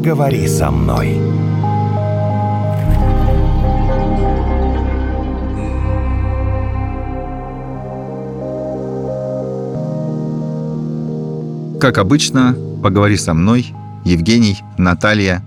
поговори со мной. Как обычно, поговори со мной, Евгений, Наталья.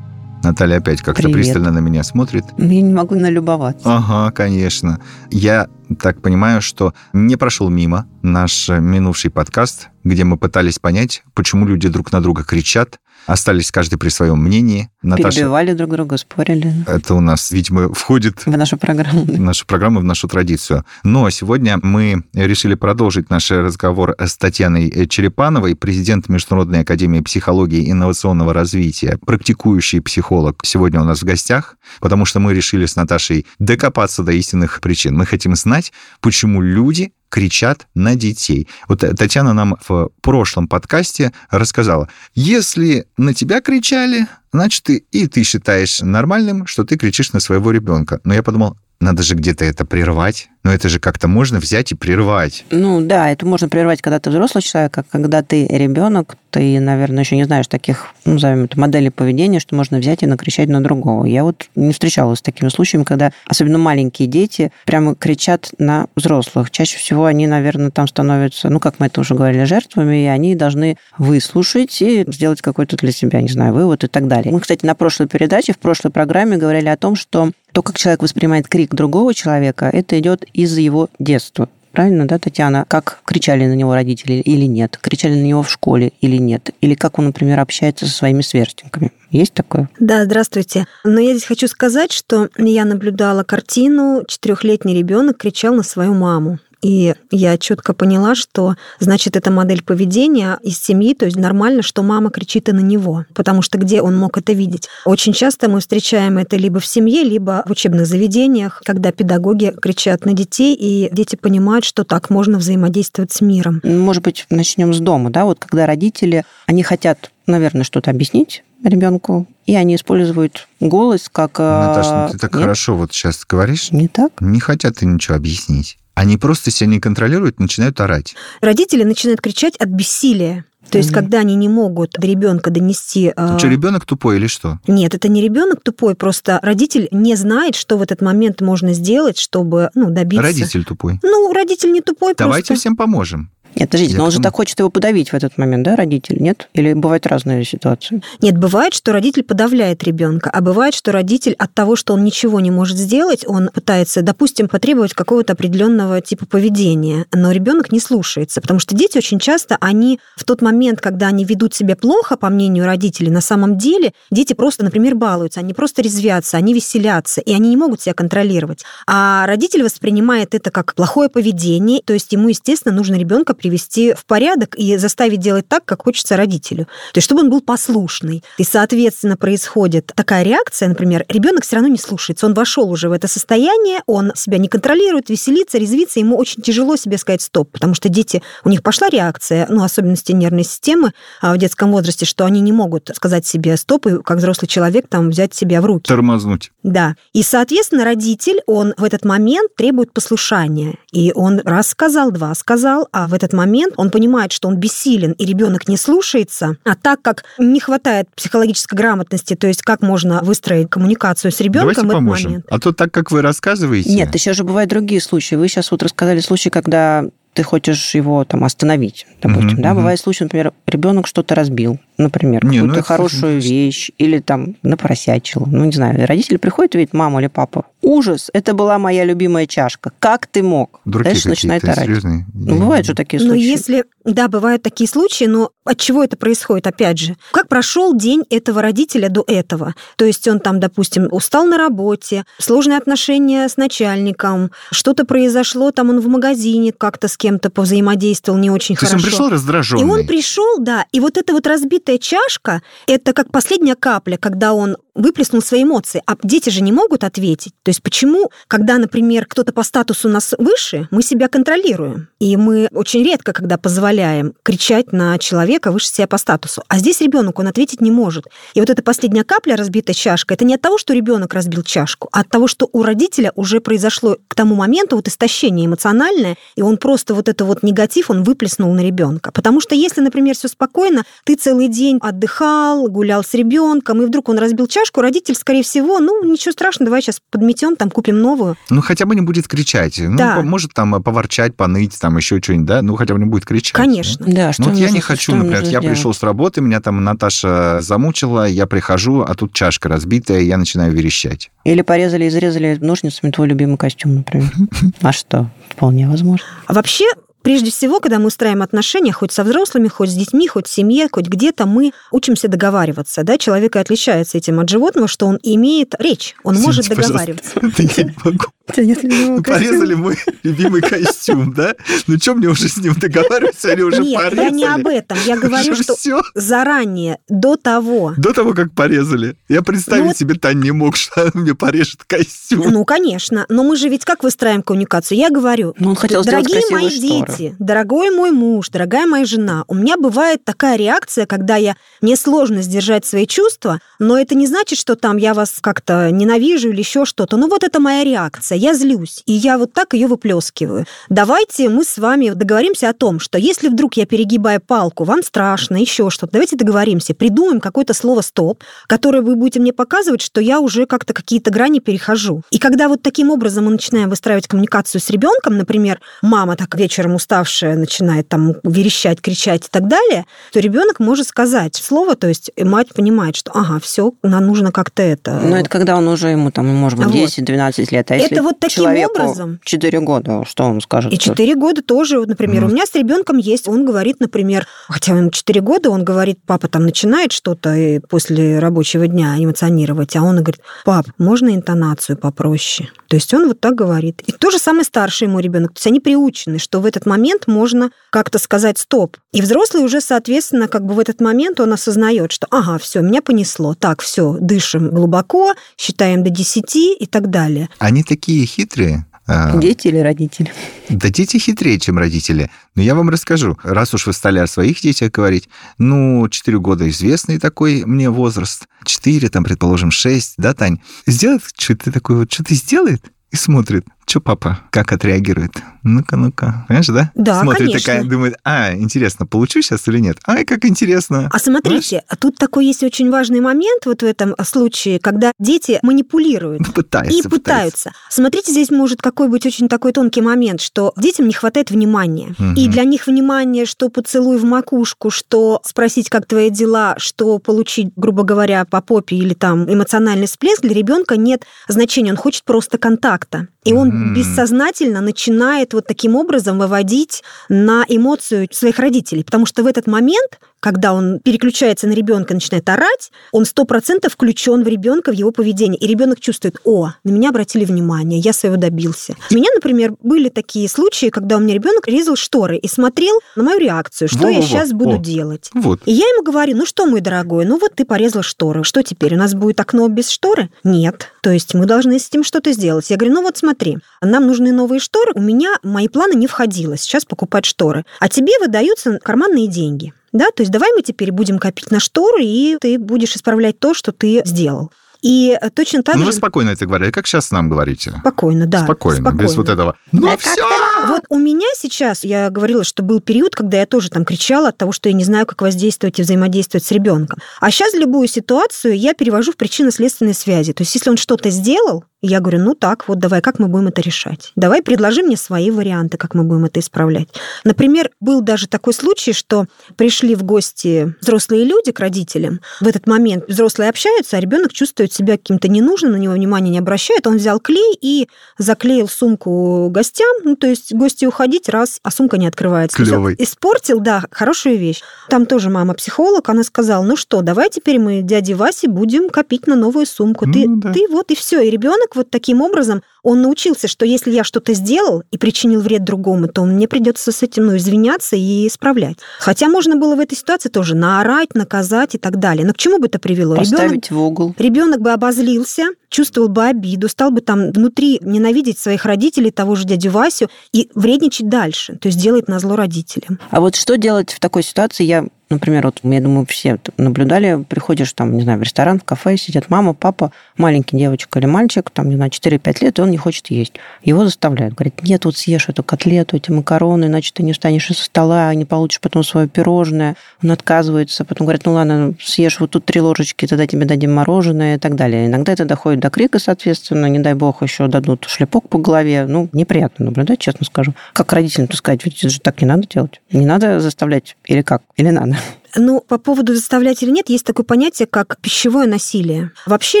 Наталья опять как-то Привет. пристально на меня смотрит. Я не могу налюбоваться. Ага, конечно. Я так понимаю, что не прошел мимо наш минувший подкаст, где мы пытались понять, почему люди друг на друга кричат, остались каждый при своем мнении. Наташа, Перебивали друг друга, спорили это у нас, видимо, входит в нашу программу. в нашу программу, в нашу традицию. Но сегодня мы решили продолжить наш разговор с Татьяной Черепановой, президент Международной академии психологии и инновационного развития, практикующий психолог. Сегодня у нас в гостях, потому что мы решили с Наташей докопаться до истинных причин. Мы хотим знать, почему люди кричат на детей. Вот э, Татьяна нам в прошлом подкасте рассказала, если на тебя кричали, значит, и ты считаешь нормальным, что ты кричишь на своего ребенка. Но я подумал, надо же где-то это прервать. Но это же как-то можно взять и прервать. Ну да, это можно прервать, когда ты взрослый человек, а когда ты ребенок, ты, наверное, еще не знаешь таких, ну, назовем это, моделей поведения, что можно взять и накричать на другого. Я вот не встречалась с такими случаями, когда особенно маленькие дети прямо кричат на взрослых. Чаще всего они, наверное, там становятся, ну, как мы это уже говорили, жертвами, и они должны выслушать и сделать какой-то для себя, не знаю, вывод и так далее. Мы, кстати, на прошлой передаче, в прошлой программе говорили о том, что то, как человек воспринимает крик другого человека, это идет из его детства. Правильно, да, Татьяна? Как кричали на него родители или нет? Кричали на него в школе или нет? Или как он, например, общается со своими сверстниками? Есть такое? Да, здравствуйте. Но я здесь хочу сказать, что я наблюдала картину, четырехлетний ребенок кричал на свою маму. И я четко поняла, что значит это модель поведения из семьи, то есть нормально, что мама кричит и на него, потому что где он мог это видеть? Очень часто мы встречаем это либо в семье, либо в учебных заведениях, когда педагоги кричат на детей, и дети понимают, что так можно взаимодействовать с миром. Может быть, начнем с дома, да? Вот когда родители, они хотят, наверное, что-то объяснить ребенку, и они используют голос как... э, Наташа, ну ты так нет? хорошо вот сейчас говоришь. Не так? Не хотят и ничего объяснить. Они просто себя не контролируют, начинают орать. Родители начинают кричать от бессилия. То есть, Мгм. когда они не могут до ребенка донести... э, Что, ребенок тупой или что? Нет, это не ребенок тупой, просто родитель не знает, что в этот момент можно сделать, чтобы ну, добиться. Родитель тупой. Ну, родитель не тупой, Давайте просто. всем поможем. Нет, подождите, но он же так хочет его подавить в этот момент, да, родитель, нет? Или бывают разные ситуации? Нет, бывает, что родитель подавляет ребенка, а бывает, что родитель от того, что он ничего не может сделать, он пытается, допустим, потребовать какого-то определенного типа поведения, но ребенок не слушается, потому что дети очень часто, они в тот момент, когда они ведут себя плохо, по мнению родителей, на самом деле дети просто, например, балуются, они просто резвятся, они веселятся, и они не могут себя контролировать. А родитель воспринимает это как плохое поведение, то есть ему, естественно, нужно ребенка привести в порядок и заставить делать так, как хочется родителю. То есть чтобы он был послушный. И, соответственно, происходит такая реакция, например, ребенок все равно не слушается, он вошел уже в это состояние, он себя не контролирует, веселится, резвится, ему очень тяжело себе сказать стоп, потому что дети, у них пошла реакция, ну, особенности нервной системы а, в детском возрасте, что они не могут сказать себе стоп и как взрослый человек там взять себя в руки. Тормознуть. Да. И, соответственно, родитель, он в этот момент требует послушания. И он раз сказал, два сказал, а в этот момент он понимает, что он бессилен, и ребенок не слушается. А так как не хватает психологической грамотности, то есть как можно выстроить коммуникацию с ребенком Давайте в этот поможем. момент. А то так, как вы рассказываете... Нет, еще же бывают другие случаи. Вы сейчас вот рассказали случай, когда ты хочешь его там остановить, допустим, Мгм, да, бывает случай, например, ребенок что-то разбил, например, Не, ну какую-то это хорошую слушай, вещь, или там напросячил, ну, не знаю, родители приходят и видят, мама или папа, ужас, это была моя любимая чашка, как ты мог? Дураки Дальше начинает орать. серьезные. Ну, бывают же такие Но случаи. если, да, бывают такие случаи, но от чего это происходит, опять же? Как прошел день этого родителя до этого? То есть он там, допустим, устал на работе, сложные отношения с начальником, что-то произошло, там он в магазине как-то с кем-то повзаимодействовал не очень То есть он хорошо. пришел раздраженный. И он пришел, да, и вот эта вот разбитая чашка, это как последняя капля, когда он выплеснул свои эмоции. А дети же не могут ответить. То есть почему, когда, например, кто-то по статусу нас выше, мы себя контролируем. И мы очень редко, когда позволяем кричать на человека выше себя по статусу. А здесь ребенок, он ответить не может. И вот эта последняя капля, разбитая чашка, это не от того, что ребенок разбил чашку, а от того, что у родителя уже произошло к тому моменту вот истощение эмоциональное, и он просто вот это вот негатив, он выплеснул на ребенка. Потому что если, например, все спокойно, ты целый день отдыхал, гулял с ребенком, и вдруг он разбил чашку, родитель, скорее всего, ну, ничего страшного, давай сейчас подметем, там купим новую. Ну, хотя бы не будет кричать. Ну, Да. может там поворчать, поныть, там еще что-нибудь, да? Ну, хотя бы не будет кричать. Конечно. Да, что Ну, вот я нужно- не хочу, например, я сделать? пришел с работы, меня там Наташа замучила, я прихожу, а тут чашка разбитая, я начинаю верещать. Или порезали и зарезали ножницами твой любимый костюм, например. А что? Вполне возможно. А вообще, прежде всего, когда мы устраиваем отношения, хоть со взрослыми, хоть с детьми, хоть в семье, хоть где-то, мы учимся договариваться. Да? Человек и отличается этим от животного, что он имеет речь, он может Извините, договариваться. пожалуйста. Да я не могу. У тебя нет любимого Ну, Порезали мой любимый костюм, да? Ну, что мне уже с ним договариваться, они уже Нет, порезали? я не об этом. Я говорю, что всё? заранее, до того, До того, как порезали. Я представить Ну вот- себе, Тань, не мог, что она мне порежет костюм. Ну, конечно. Но мы же ведь как выстраиваем коммуникацию? Я говорю, Ну, он хотел дорогие мои шторы. дети, дорогой мой муж, дорогая моя жена, у меня бывает такая реакция, когда я мне сложно сдержать свои чувства, но это не значит, что там я вас как-то ненавижу или еще что-то. Ну, вот это моя реакция. Я злюсь, и я вот так ее выплескиваю. Давайте мы с вами договоримся о том, что если вдруг я перегибаю палку, вам страшно, еще что-то, давайте договоримся, придумаем какое-то слово «стоп», которое вы будете мне показывать, что я уже как-то какие-то грани перехожу. И когда вот таким образом мы начинаем выстраивать коммуникацию с ребенком, например, мама так вечером уставшая начинает там верещать, кричать и так далее, то ребенок может сказать слово, то есть мать понимает, что ага, все, нам нужно как-то это. Но это когда он уже ему, там, может быть, Вот. 10-12 лет. А Это если вот таким человеку образом. 4 года, что он скажет? И 4 года тоже, вот, например, Мгм. у меня с ребенком есть, он говорит, например, хотя ему 4 года, он говорит, папа там начинает что-то после рабочего дня эмоционировать, а он говорит, пап, можно интонацию попроще? То есть он вот так говорит. И то же самое старший мой ребенок. То есть они приучены, что в этот момент можно как-то сказать стоп. И взрослый уже, соответственно, как бы в этот момент он осознает, что ага, все, меня понесло. Так, все, дышим глубоко, считаем до 10 и так далее. Они такие хитрые. а, Дети или родители? Да дети хитрее, чем родители. Но я вам расскажу. Раз уж вы стали о своих детях говорить, ну, 4 года известный такой мне возраст. 4, там, предположим, 6, да, Тань? Сделает что-то такое вот, что-то сделает и смотрит, что папа, как отреагирует. Ну-ка, ну-ка. Понимаешь, да? Да, Смотрит конечно. такая, думает, а, интересно, получу сейчас или нет? Ай, как интересно. А смотрите, а тут такой есть очень важный момент вот в этом случае, когда дети манипулируют. Ну, пытается, И пытаются. Смотрите, здесь может какой быть очень такой тонкий момент, что детям не хватает внимания. Мгм. И для них внимание, что поцелуй в макушку, что спросить, как твои дела, что получить, грубо говоря, по попе или там эмоциональный всплеск, для ребенка нет значения. Он хочет просто контакта. И он Мгм. бессознательно начинает вот таким образом выводить на эмоцию своих родителей. Потому что в этот момент, когда он переключается на ребенка и начинает орать, он сто процентов включен в ребенка, в его поведение. И ребенок чувствует, о, на меня обратили внимание, я своего добился. У меня, например, были такие случаи, когда у меня ребенок резал шторы и смотрел на мою реакцию, что я Во-во-во. сейчас буду О. делать. Вот. И я ему говорю, ну что, мой дорогой, ну вот ты порезал шторы. Что теперь, у нас будет окно без шторы? Нет. То есть мы должны с этим что-то сделать. Я говорю, ну вот смотри, нам нужны новые шторы. У меня мои планы не входило сейчас покупать шторы. А тебе выдаются карманные деньги. Да, то есть давай мы теперь будем копить на шторы, и ты будешь исправлять то, что ты сделал. И э, точно так ну, же... вы спокойно это говорили, как сейчас нам говорите. Спокойно, да. спокойно, без вот этого. Ну, Да все! Вот у меня сейчас, я говорила, что был период, когда я тоже там кричала от того, что я не знаю, как воздействовать и взаимодействовать с ребенком. А сейчас любую ситуацию я перевожу в причинно-следственные связи. То есть если он что-то сделал, я говорю, ну так, вот давай, как мы будем это решать? Давай предложи мне свои варианты, как мы будем это исправлять. Например, был даже такой случай, что пришли в гости взрослые люди к родителям. В этот момент взрослые общаются, а ребенок чувствует себя каким-то ненужным, на него внимания не обращает. Он взял клей и заклеил сумку гостям. Ну, то есть гости уходить, раз, а сумка не открывается. Клёвый. Всё. Испортил, да, хорошую вещь. Там тоже мама психолог, она сказала, ну что, давай теперь мы дяде Васе будем копить на новую сумку. Ты, Ну да. ты вот и все. И ребенок ребенок вот таким образом, он научился, что если я что-то сделал и причинил вред другому, то мне придется с этим ну, извиняться и исправлять. Хотя можно было в этой ситуации тоже наорать, наказать и так далее. Но к чему бы это привело? Поставить ребенок, в угол. Ребенок бы обозлился, чувствовал бы обиду, стал бы там внутри ненавидеть своих родителей, того же дядю Васю, и вредничать дальше, то есть делает на зло родителям. А вот что делать в такой ситуации? Я Например, вот я думаю, все наблюдали, приходишь там, не знаю, в ресторан, в кафе, сидят мама, папа, маленький девочка или мальчик, там, не знаю, 4-5 лет, и он не хочет есть. Его заставляют. Говорят, нет, вот съешь эту котлету, эти макароны, иначе ты не встанешь из стола, не получишь потом свое пирожное. Он отказывается, потом говорят, ну ладно, съешь вот тут три ложечки, тогда тебе дадим мороженое и так далее. Иногда это доходит до крика, соответственно, не дай бог, еще дадут шлепок по голове. Ну, неприятно наблюдать, честно скажу. Как родителям-то сказать, ведь это же так не надо делать. Не надо заставлять или как? Или надо? Ну, по поводу заставлять или нет, есть такое понятие, как пищевое насилие. Вообще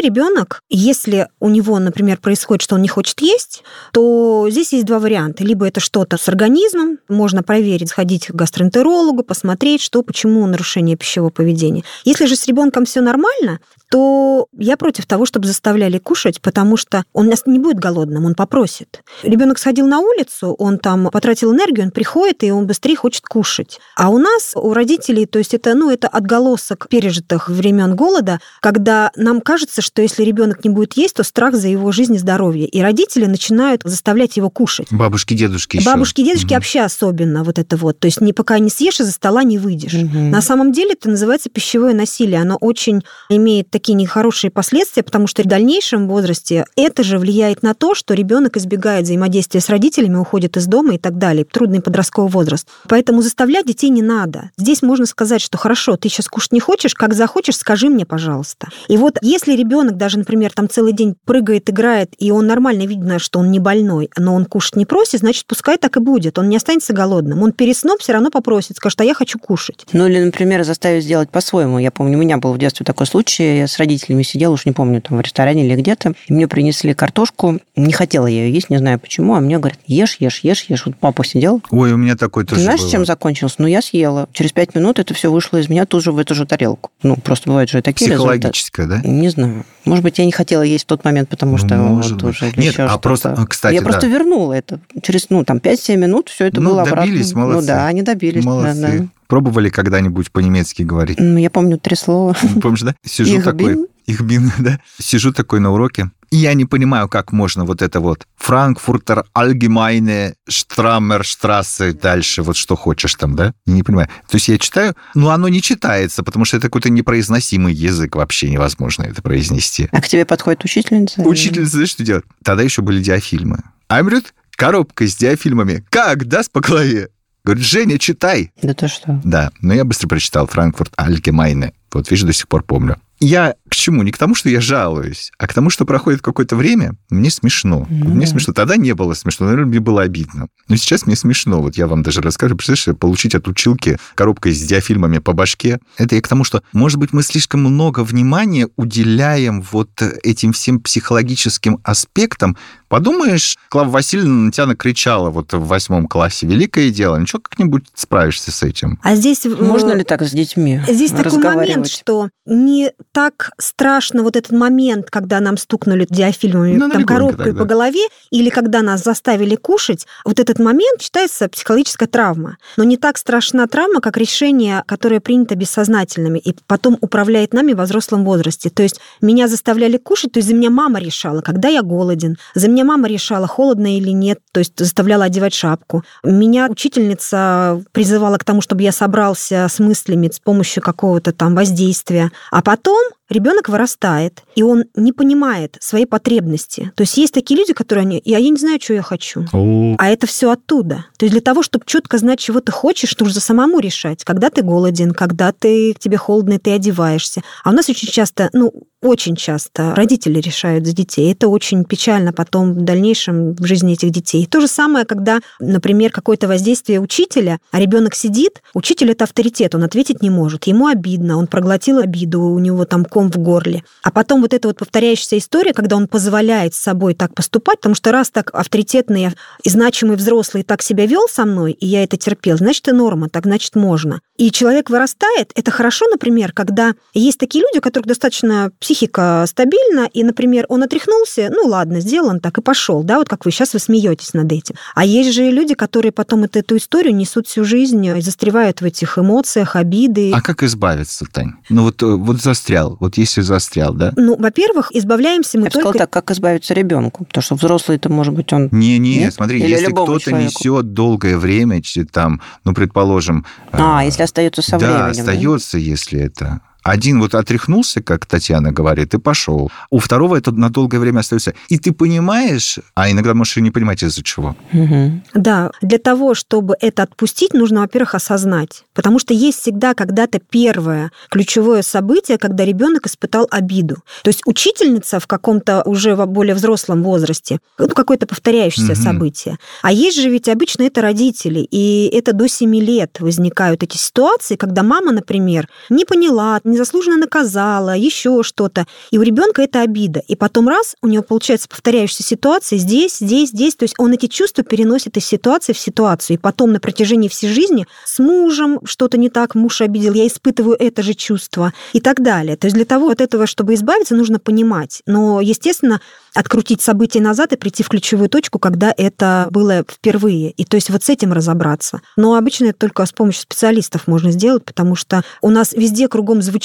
ребенок, если у него, например, происходит, что он не хочет есть, то здесь есть два варианта. Либо это что-то с организмом, можно проверить, сходить к гастроэнтерологу, посмотреть, что, почему нарушение пищевого поведения. Если же с ребенком все нормально, то я против того, чтобы заставляли кушать, потому что он нас не будет голодным, он попросит. Ребенок сходил на улицу, он там потратил энергию, он приходит, и он быстрее хочет кушать. А у нас, у родителей, то есть это, ну, это отголосок пережитых времен голода, когда нам кажется, что если ребенок не будет есть, то страх за его жизнь и здоровье. И родители начинают заставлять его кушать. Бабушки, дедушки еще. Бабушки, дедушки угу. вообще особенно вот это вот. То есть не, пока не съешь, из-за стола не выйдешь. Угу. На самом деле это называется пищевое насилие. Оно очень имеет такие нехорошие последствия, потому что в дальнейшем возрасте это же влияет на то, что ребенок избегает взаимодействия с родителями, уходит из дома и так далее. Трудный подростковый возраст. Поэтому заставлять детей не надо. Здесь можно сказать, что хорошо, ты сейчас кушать не хочешь, как захочешь, скажи мне, пожалуйста. И вот если ребенок даже, например, там целый день прыгает, играет, и он нормально видно, что он не больной, но он кушать не просит, значит, пускай так и будет. Он не останется голодным. Он перед все равно попросит, скажет, а я хочу кушать. Ну или, например, заставить сделать по-своему. Я помню, у меня был в детстве такой случай. Я с родителями сидела, уж не помню, там в ресторане или где-то, и мне принесли картошку, не хотела я ее есть, не знаю почему, а мне говорят, ешь, ешь, ешь, ешь. Вот папа сидел. Ой, у меня такой тоже Ты знаешь, было. чем закончилось? Ну, я съела. Через пять минут это все вышло из меня тут же в эту же тарелку. Ну, просто бывают же такие Психологическое, результаты. да? Не знаю. Может быть, я не хотела есть в тот момент, потому что ну, может вот уже Нет, а просто, кстати, Я да. просто вернула это. Через, ну, там, 5-7 минут все это ну, было добились, обратно. молодцы. Ну да, они добились. Молодцы. Да, да. Пробовали когда-нибудь по-немецки говорить? Ну, я помню три слова. Помнишь, да? Сижу Их такой, бин. их бин, да? Сижу такой на уроке, и я не понимаю, как можно вот это вот Франкфуртер Allgemeine Strammerstrasse дальше, вот что хочешь там, да? Не понимаю. То есть я читаю, но оно не читается, потому что это какой-то непроизносимый язык, вообще невозможно это произнести. А к тебе подходит учительница? Учительница, знаешь, что делает? Тогда еще были диафильмы. А говорит, коробка с диафильмами. Как даст по голове? Говорит, Женя, читай. Да ты что? Да, но я быстро прочитал Франкфурт Allgemeine. Вот, видишь, до сих пор помню. Я к чему? Не к тому, что я жалуюсь, а к тому, что проходит какое-то время, мне смешно. Ну Мне да. смешно. Тогда не было смешно, наверное, мне было обидно. Но сейчас мне смешно. Вот я вам даже расскажу. Представляешь, получить от училки коробкой с диафильмами по башке. Это я к тому, что, может быть, мы слишком много внимания уделяем вот этим всем психологическим аспектам. Подумаешь, Клава Васильевна на тебя накричала вот в восьмом классе. Великое дело. Ничего, как-нибудь справишься с этим. А здесь... э, Можно ли так с детьми Здесь такой момент, что не так страшно вот этот момент, когда нам стукнули диафильмами Ну, там, коробкой так, да. по голове, или когда нас заставили кушать, вот этот момент считается психологическая травма. Но не так страшна травма, как решение, которое принято бессознательными и потом управляет нами во взрослом возрасте. То есть меня заставляли кушать, то есть за меня мама решала, когда я голоден. За меня мама решала, холодно или нет, то есть заставляла одевать шапку. Меня учительница призывала к тому, чтобы я собрался с мыслями с помощью какого-то там воздействия. А потом ребенок вырастает, и он не понимает своей потребности. То есть есть такие люди, которые они, я, я не знаю, что я хочу. А это все оттуда. То есть для того, чтобы четко знать, чего ты хочешь, нужно самому решать, когда ты голоден, когда ты тебе холодно, и ты одеваешься. А у нас очень часто, ну, очень часто родители решают за детей. Это очень печально потом в дальнейшем в жизни этих детей. То же самое, когда, например, какое-то воздействие учителя, а ребенок сидит, учитель это авторитет, он ответить не может, ему обидно, он проглотил обиду, у него там ком ком в горле. А потом вот эта вот повторяющаяся история, когда он позволяет с собой так поступать, потому что раз так авторитетный и значимый взрослый так себя вел со мной, и я это терпел, значит, это норма, так значит, можно. И человек вырастает. Это хорошо, например, когда есть такие люди, у которых достаточно психика стабильна, и, например, он отряхнулся, ну ладно, сделал он так и пошел, да, вот как вы сейчас вы смеетесь над этим. А есть же люди, которые потом это, эту историю несут всю жизнь и застревают в этих эмоциях, обиды. А как избавиться, Тань? Ну вот, э, вот застрял, вот если застрял, да? Ну, во-первых, избавляемся мы Я только... сказала так, как избавиться ребенку, потому что взрослый это может быть он... Не-не, Нет? смотри, Или если кто-то несет долгое время, там, ну, предположим... А, э, если остается со да, временем. да? остается, если это. Один вот отряхнулся, как Татьяна говорит, и пошел. У второго это на долгое время остается. И ты понимаешь, а иногда можешь и не понимать из-за чего. Мгм. Да, для того, чтобы это отпустить, нужно, во-первых, осознать. Потому что есть всегда когда-то первое ключевое событие, когда ребенок испытал обиду. То есть учительница в каком-то уже во более взрослом возрасте, ну, какое-то повторяющееся Мгм. событие. А есть же ведь обычно это родители, и это до 7 лет возникают эти ситуации, когда мама, например, не поняла, незаслуженно наказала, еще что-то. И у ребенка это обида. И потом раз, у него получается повторяющаяся ситуация здесь, здесь, здесь. То есть он эти чувства переносит из ситуации в ситуацию. И потом на протяжении всей жизни с мужем что-то не так, муж обидел, я испытываю это же чувство и так далее. То есть для того от этого, чтобы избавиться, нужно понимать. Но, естественно, открутить события назад и прийти в ключевую точку, когда это было впервые. И то есть вот с этим разобраться. Но обычно это только с помощью специалистов можно сделать, потому что у нас везде кругом звучит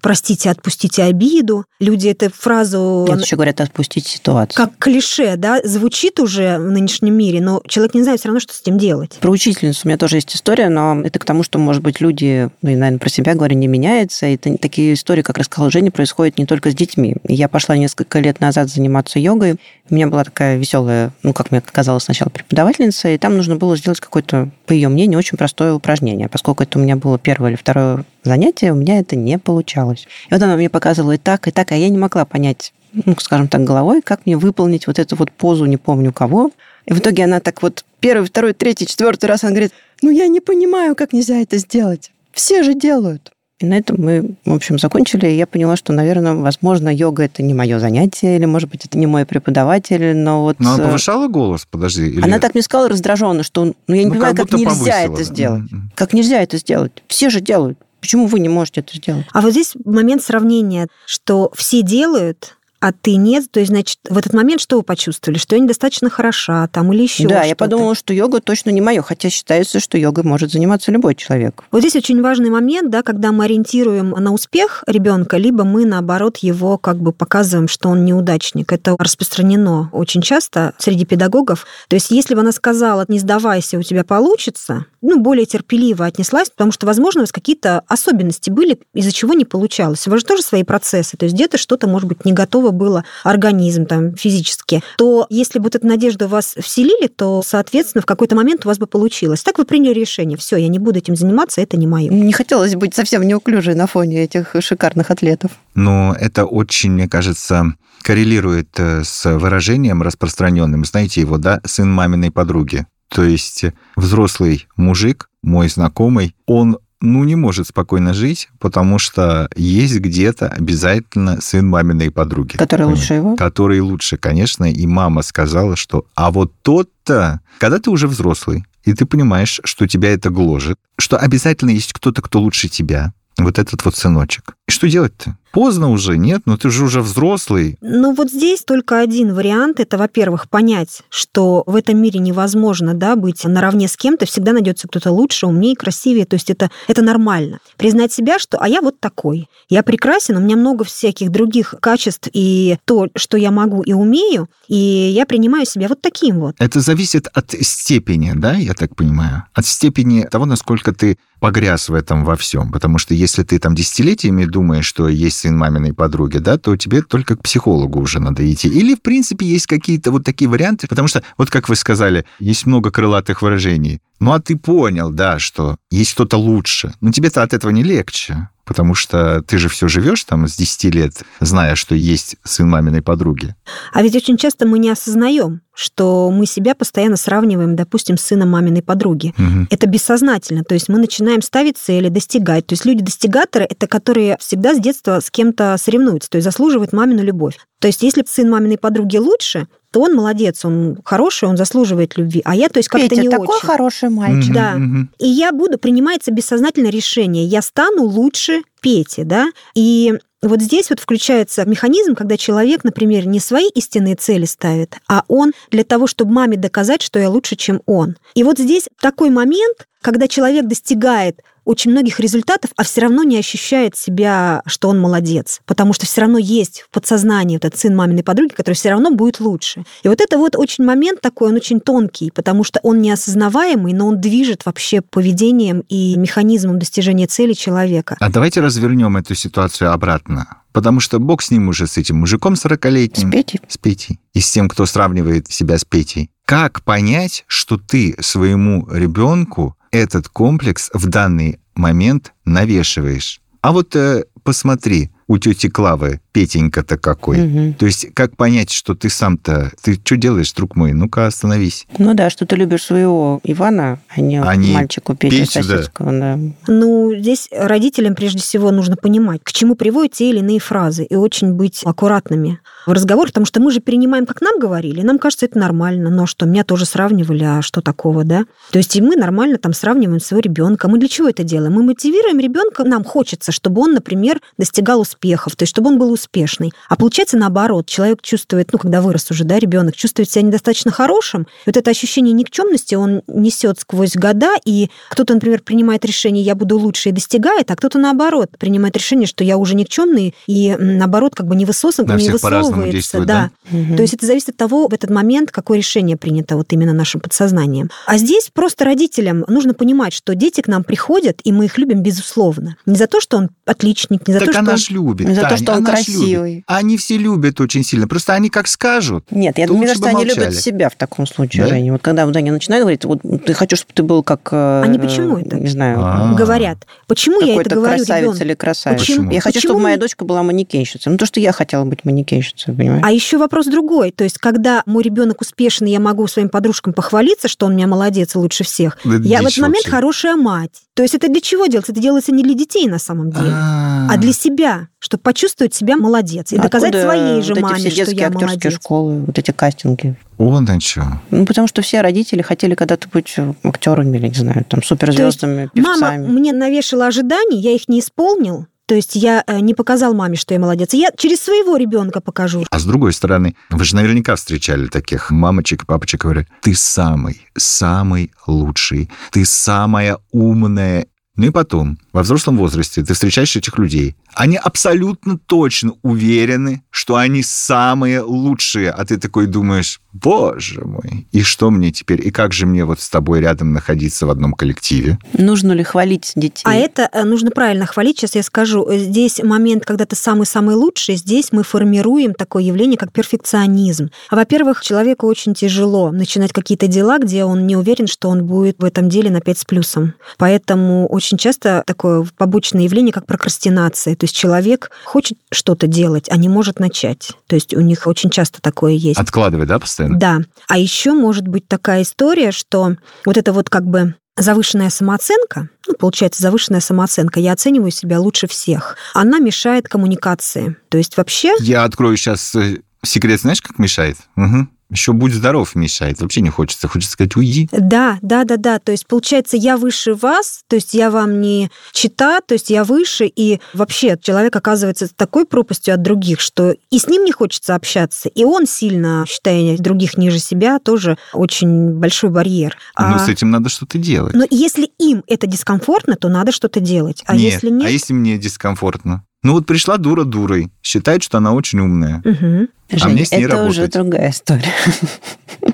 «простите, отпустите обиду». Люди эту фразу... Нет, еще говорят, отпустить ситуацию. Как клише, да, звучит уже в нынешнем мире, но человек не знает все равно, что с этим делать. Про учительницу у меня тоже есть история, но это к тому, что, может быть, люди, ну, и, наверное, про себя говоря, не меняются. И это такие истории, как рассказала Женя, происходят не только с детьми. Я пошла несколько лет назад заниматься йогой. У меня была такая веселая, ну, как мне казалось сначала, преподавательница, и там нужно было сделать какое-то, по ее мнению, очень простое упражнение. Поскольку это у меня было первое или второе занятие, у меня это не получалось. И вот она мне показывала и так, и так, а я не могла понять, ну, скажем так, головой, как мне выполнить вот эту вот позу, не помню кого. И в итоге она так вот первый, второй, третий, четвертый раз она говорит, ну я не понимаю, как нельзя это сделать. Все же делают. И на этом мы, в общем, закончили, и я поняла, что, наверное, возможно, йога это не мое занятие, или, может быть, это не мой преподаватель, но вот... Но она э, повышала голос, подожди. или- Она так мне сказала раздраженно, что ну, я не Ну, понимаю, как как, нельзя повысила, это да. сделать. Мгм. Как нельзя это сделать? Все же делают. Почему вы не можете это сделать? А вот здесь момент сравнения, что все делают, а ты нет, то есть, значит, в этот момент что вы почувствовали? Что я недостаточно хороша там или еще да, я что-то? подумала, что йога точно не мое, хотя считается, что йогой может заниматься любой человек. Вот здесь очень важный момент, да, когда мы ориентируем на успех ребенка, либо мы, наоборот, его как бы показываем, что он неудачник. Это распространено очень часто среди педагогов. То есть, если бы она сказала, не сдавайся, у тебя получится, ну, более терпеливо отнеслась, потому что, возможно, у вас какие-то особенности были, из-за чего не получалось. У вас же тоже свои процессы. То есть, где-то что-то, может быть, не готово было организм там физически. То если бы вот эту надежду вас вселили, то, соответственно, в какой-то момент у вас бы получилось. Так вы приняли решение. Все, я не буду этим заниматься, это не мое. Не хотелось быть совсем неуклюжей на фоне этих шикарных атлетов. Но это очень, мне кажется, коррелирует э, с выражением распространенным. Знаете его, да? Сын маминой подруги. То есть взрослый мужик, мой знакомый, он ну, не может спокойно жить, потому что есть где-то обязательно сын маминой подруги. Который Понимаете? лучше его? Который лучше, конечно. И мама сказала, что а вот тот-то, когда ты уже взрослый, и ты понимаешь, что тебя это гложет, что обязательно есть кто-то, кто лучше тебя, вот этот вот сыночек. И что делать-то? Поздно уже, нет? Ну ты же уже взрослый. Ну вот здесь только один вариант. Это, во-первых, понять, что в этом мире невозможно да, быть наравне с кем-то. Всегда найдется кто-то лучше, умнее, красивее. То есть это, это нормально. Признать себя, что «а я вот такой». Я прекрасен, у меня много всяких других качеств и то, что я могу и умею, и я принимаю себя вот таким вот. Это зависит от степени, да, я так понимаю? От степени того, насколько ты погряз в этом во всем. Потому что если ты там десятилетиями думаешь, что есть сын маминой подруги, да, то тебе только к психологу уже надо идти. Или, в принципе, есть какие-то вот такие варианты, потому что, вот как вы сказали, есть много крылатых выражений. Ну, а ты понял, да, что есть кто-то лучше. Но тебе-то от этого не легче потому что ты же все живешь там с 10 лет, зная, что есть сын маминой подруги. А ведь очень часто мы не осознаем, что мы себя постоянно сравниваем, допустим, с сыном маминой подруги. Угу. Это бессознательно. То есть мы начинаем ставить цели, достигать. То есть люди-достигаторы — это которые всегда с детства с кем-то соревнуются, то есть заслуживают мамину любовь. То есть если сын маминой подруги лучше, то он молодец, он хороший, он заслуживает любви. А я, то есть, как-то не такой очень. хороший мальчик. Да. И я буду, принимается бессознательно решение, я стану лучше Пети, да, и вот здесь вот включается механизм, когда человек, например, не свои истинные цели ставит, а он для того, чтобы маме доказать, что я лучше, чем он. И вот здесь такой момент, когда человек достигает очень многих результатов, а все равно не ощущает себя, что он молодец, потому что все равно есть в подсознании вот этот сын маминой подруги, который все равно будет лучше. И вот это вот очень момент такой, он очень тонкий, потому что он неосознаваемый, но он движет вообще поведением и механизмом достижения цели человека. А давайте развернем эту ситуацию обратно. Потому что бог с ним уже, с этим мужиком 40-летним. С Петей. С Петей. И с тем, кто сравнивает себя с Петей. Как понять, что ты своему ребенку этот комплекс в данный момент навешиваешь. А вот э, посмотри, у тети Клавы Петенька-то какой. Угу. То есть как понять, что ты сам-то... Ты что делаешь, друг мой? Ну-ка, остановись. Ну да, что ты любишь своего Ивана, а не, а не мальчику Петю, Петю. Да. Да. Ну, здесь родителям прежде всего нужно понимать, к чему приводят те или иные фразы, и очень быть аккуратными в разговор, потому что мы же перенимаем, как нам говорили, нам кажется, это нормально, но что, меня тоже сравнивали, а что такого, да? То есть и мы нормально там сравниваем своего ребенка. Мы для чего это делаем? Мы мотивируем ребенка, нам хочется, чтобы он, например, достигал успехов, то есть чтобы он был успешный. А получается наоборот, человек чувствует, ну, когда вырос уже, да, ребенок чувствует себя недостаточно хорошим, и вот это ощущение никчемности он несет сквозь года, и кто-то, например, принимает решение, я буду лучше и достигает, а кто-то наоборот принимает решение, что я уже никчемный, и наоборот, как бы не высосан, да, не высовывается. Да. да? Угу. То есть это зависит от того, в этот момент, какое решение принято вот именно нашим подсознанием. А здесь просто родителям нужно понимать, что дети к нам приходят, и мы их любим безусловно. Не за то, что он отличник, не за так то, что она он... любит. Не за Таня, то, что он она ж красивый. Любит. Они все любят очень сильно. Просто они как скажут. Нет, я думаю, что они любят себя в таком случае, да? Женя. Вот когда вот они начинают говорить, вот ты хочу, чтобы ты был как... Э, они почему это? Не знаю. А-а-а. Говорят. Почему я это говорю красавица ребенку? или красавица. Почему? Я хочу, Почему? чтобы моя дочка была манекенщицей. Ну, то, что я хотела быть манекенщицей, понимаешь? А еще вопрос другой. То есть, когда мой ребенок успешный, я могу своим подружкам похвалиться, что он у меня молодец и лучше всех. Да я в этот момент вообще. хорошая мать. То есть это для чего делается? Это делается не для детей на самом деле, а для себя, чтобы почувствовать себя молодец и доказать Откуда своей же вот эти маме, все что детские я актерские молодец. школы, вот эти кастинги? Он на что? Ну, потому что все родители хотели когда-то быть актерами или, не знаю, там, суперзвездами, Мама певцами. мне навешала ожиданий, я их не исполнил. То есть я э, не показал маме, что я молодец. Я через своего ребенка покажу. А с другой стороны, вы же наверняка встречали таких мамочек и папочек, говорят, ты самый, самый лучший, ты самая умная. Ну и потом, во взрослом возрасте ты встречаешь этих людей. Они абсолютно точно уверены, что они самые лучшие. А ты такой думаешь, боже мой, и что мне теперь? И как же мне вот с тобой рядом находиться в одном коллективе? Нужно ли хвалить детей? А это э, нужно правильно хвалить. Сейчас я скажу. Э, Здесь момент, когда ты самый-самый лучший, здесь мы формируем такое явление, как перфекционизм. А, Во-первых, человеку очень тяжело начинать какие-то дела, где он не уверен, что он будет в этом деле на 5 с плюсом. Поэтому очень часто такое побочное явление, как прокрастинация. То есть человек хочет что-то делать, а не может начать. То есть у них очень часто такое есть. Откладывай, да, постоянно? Да. А еще может быть такая история, что вот это вот как бы завышенная самооценка, ну, получается, завышенная самооценка, я оцениваю себя лучше всех, она мешает коммуникации. То есть вообще... Я открою сейчас секрет, знаешь, как мешает? Угу. Еще будь здоров мешает. Вообще не хочется. Хочется сказать, уйди. Да, да, да, да. То есть, получается, я выше вас, то есть я вам не чита, то есть я выше, и вообще человек оказывается такой пропастью от других, что и с ним не хочется общаться, и он сильно, считая других ниже себя, тоже очень большой барьер. Ну, А- с этим надо что-то делать. Но если им это дискомфортно, то надо что-то делать. А Нет. если нет, А если мне дискомфортно? Ну вот пришла дура дурой, считает, что она очень умная. Мгм. А Жень, мне с ней это уже работать. другая история.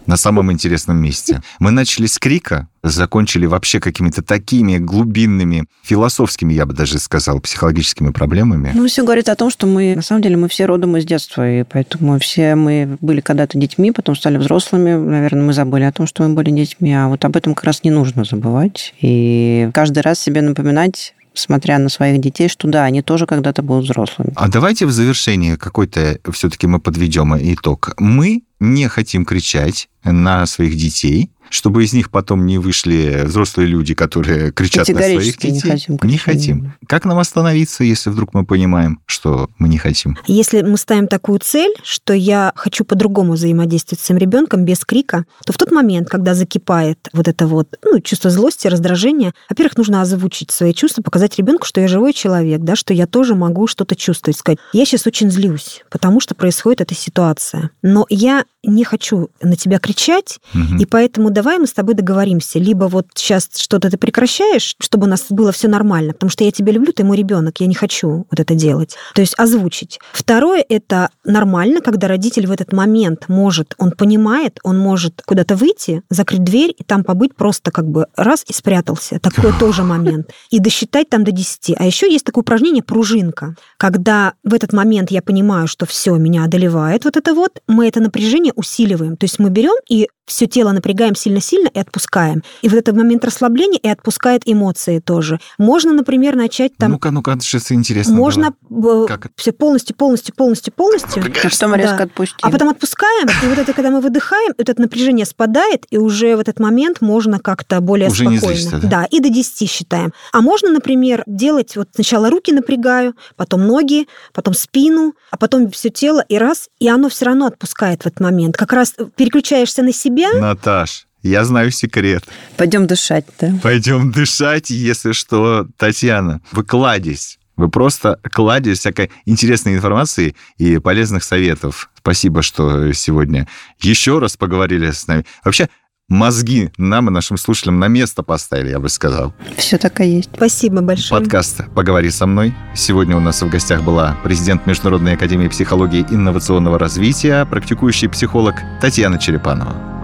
на самом интересном месте. Мы начали с крика, закончили вообще какими-то такими глубинными, философскими, я бы даже сказал, психологическими проблемами. Ну, все говорит о том, что мы, на самом деле, мы все родом из детства, и поэтому все мы были когда-то детьми, потом стали взрослыми, наверное, мы забыли о том, что мы были детьми, а вот об этом как раз не нужно забывать. И каждый раз себе напоминать, смотря на своих детей, что да, они тоже когда-то будут взрослыми. А давайте в завершении какой-то все-таки мы подведем итог. Мы не хотим кричать на своих детей, чтобы из них потом не вышли взрослые люди, которые кричат на своих Категорически не детей. хотим Не хотим. Как нам остановиться, если вдруг мы понимаем, что мы не хотим? Если мы ставим такую цель, что я хочу по-другому взаимодействовать с своим ребенком без крика, то в тот момент, когда закипает вот это вот ну, чувство злости, раздражения, во-первых, нужно озвучить свои чувства, показать ребенку, что я живой человек, да, что я тоже могу что-то чувствовать, сказать, я сейчас очень злюсь, потому что происходит эта ситуация, но я не хочу на тебя кричать, Мгм. и поэтому давай мы с тобой договоримся. Либо вот сейчас что-то ты прекращаешь, чтобы у нас было все нормально, потому что я тебя люблю, ты мой ребенок, я не хочу вот это делать. То есть озвучить. Второе это нормально, когда родитель в этот момент может, он понимает, он может куда-то выйти, закрыть дверь и там побыть просто как бы раз и спрятался. Такой тоже момент. И досчитать там до 10. А еще есть такое упражнение пружинка, когда в этот момент я понимаю, что все меня одолевает вот это вот, мы это напряжение усиливаем. То есть мы берем и все тело напрягаем сильно-сильно и отпускаем. И вот этот момент расслабления и отпускает эмоции тоже. Можно, например, начать там... Ну-ка, ну-ка, сейчас интересно. можно было. Как это? все полностью, полностью, полностью, полностью. А потом резко Да. отпустить. А потом отпускаем, и вот это, когда мы выдыхаем, вот это напряжение спадает, и уже в этот момент можно как-то более Уже не спокойно. злишься, да? и до 10 считаем. А можно, например, делать вот сначала руки напрягаю, потом ноги, потом спину, а потом все тело, и раз, и оно все равно отпускает в этот момент. Как раз переключаешься на себя, Наташ, я знаю секрет. Пойдем дышать, да? Пойдем дышать, если что, Татьяна. Вы кладезь. Вы просто кладезь всякой интересной информации и полезных советов. Спасибо, что сегодня еще раз поговорили с нами. Вообще, мозги нам и нашим слушателям на место поставили, я бы сказал. Все так и есть. спасибо большое. Подкаст «Поговори со мной». Сегодня у нас в гостях была президент Международной академии психологии и инновационного развития, практикующий психолог Татьяна Черепанова.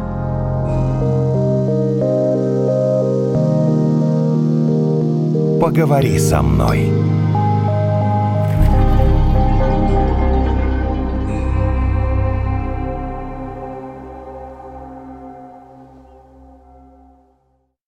Поговори со мной.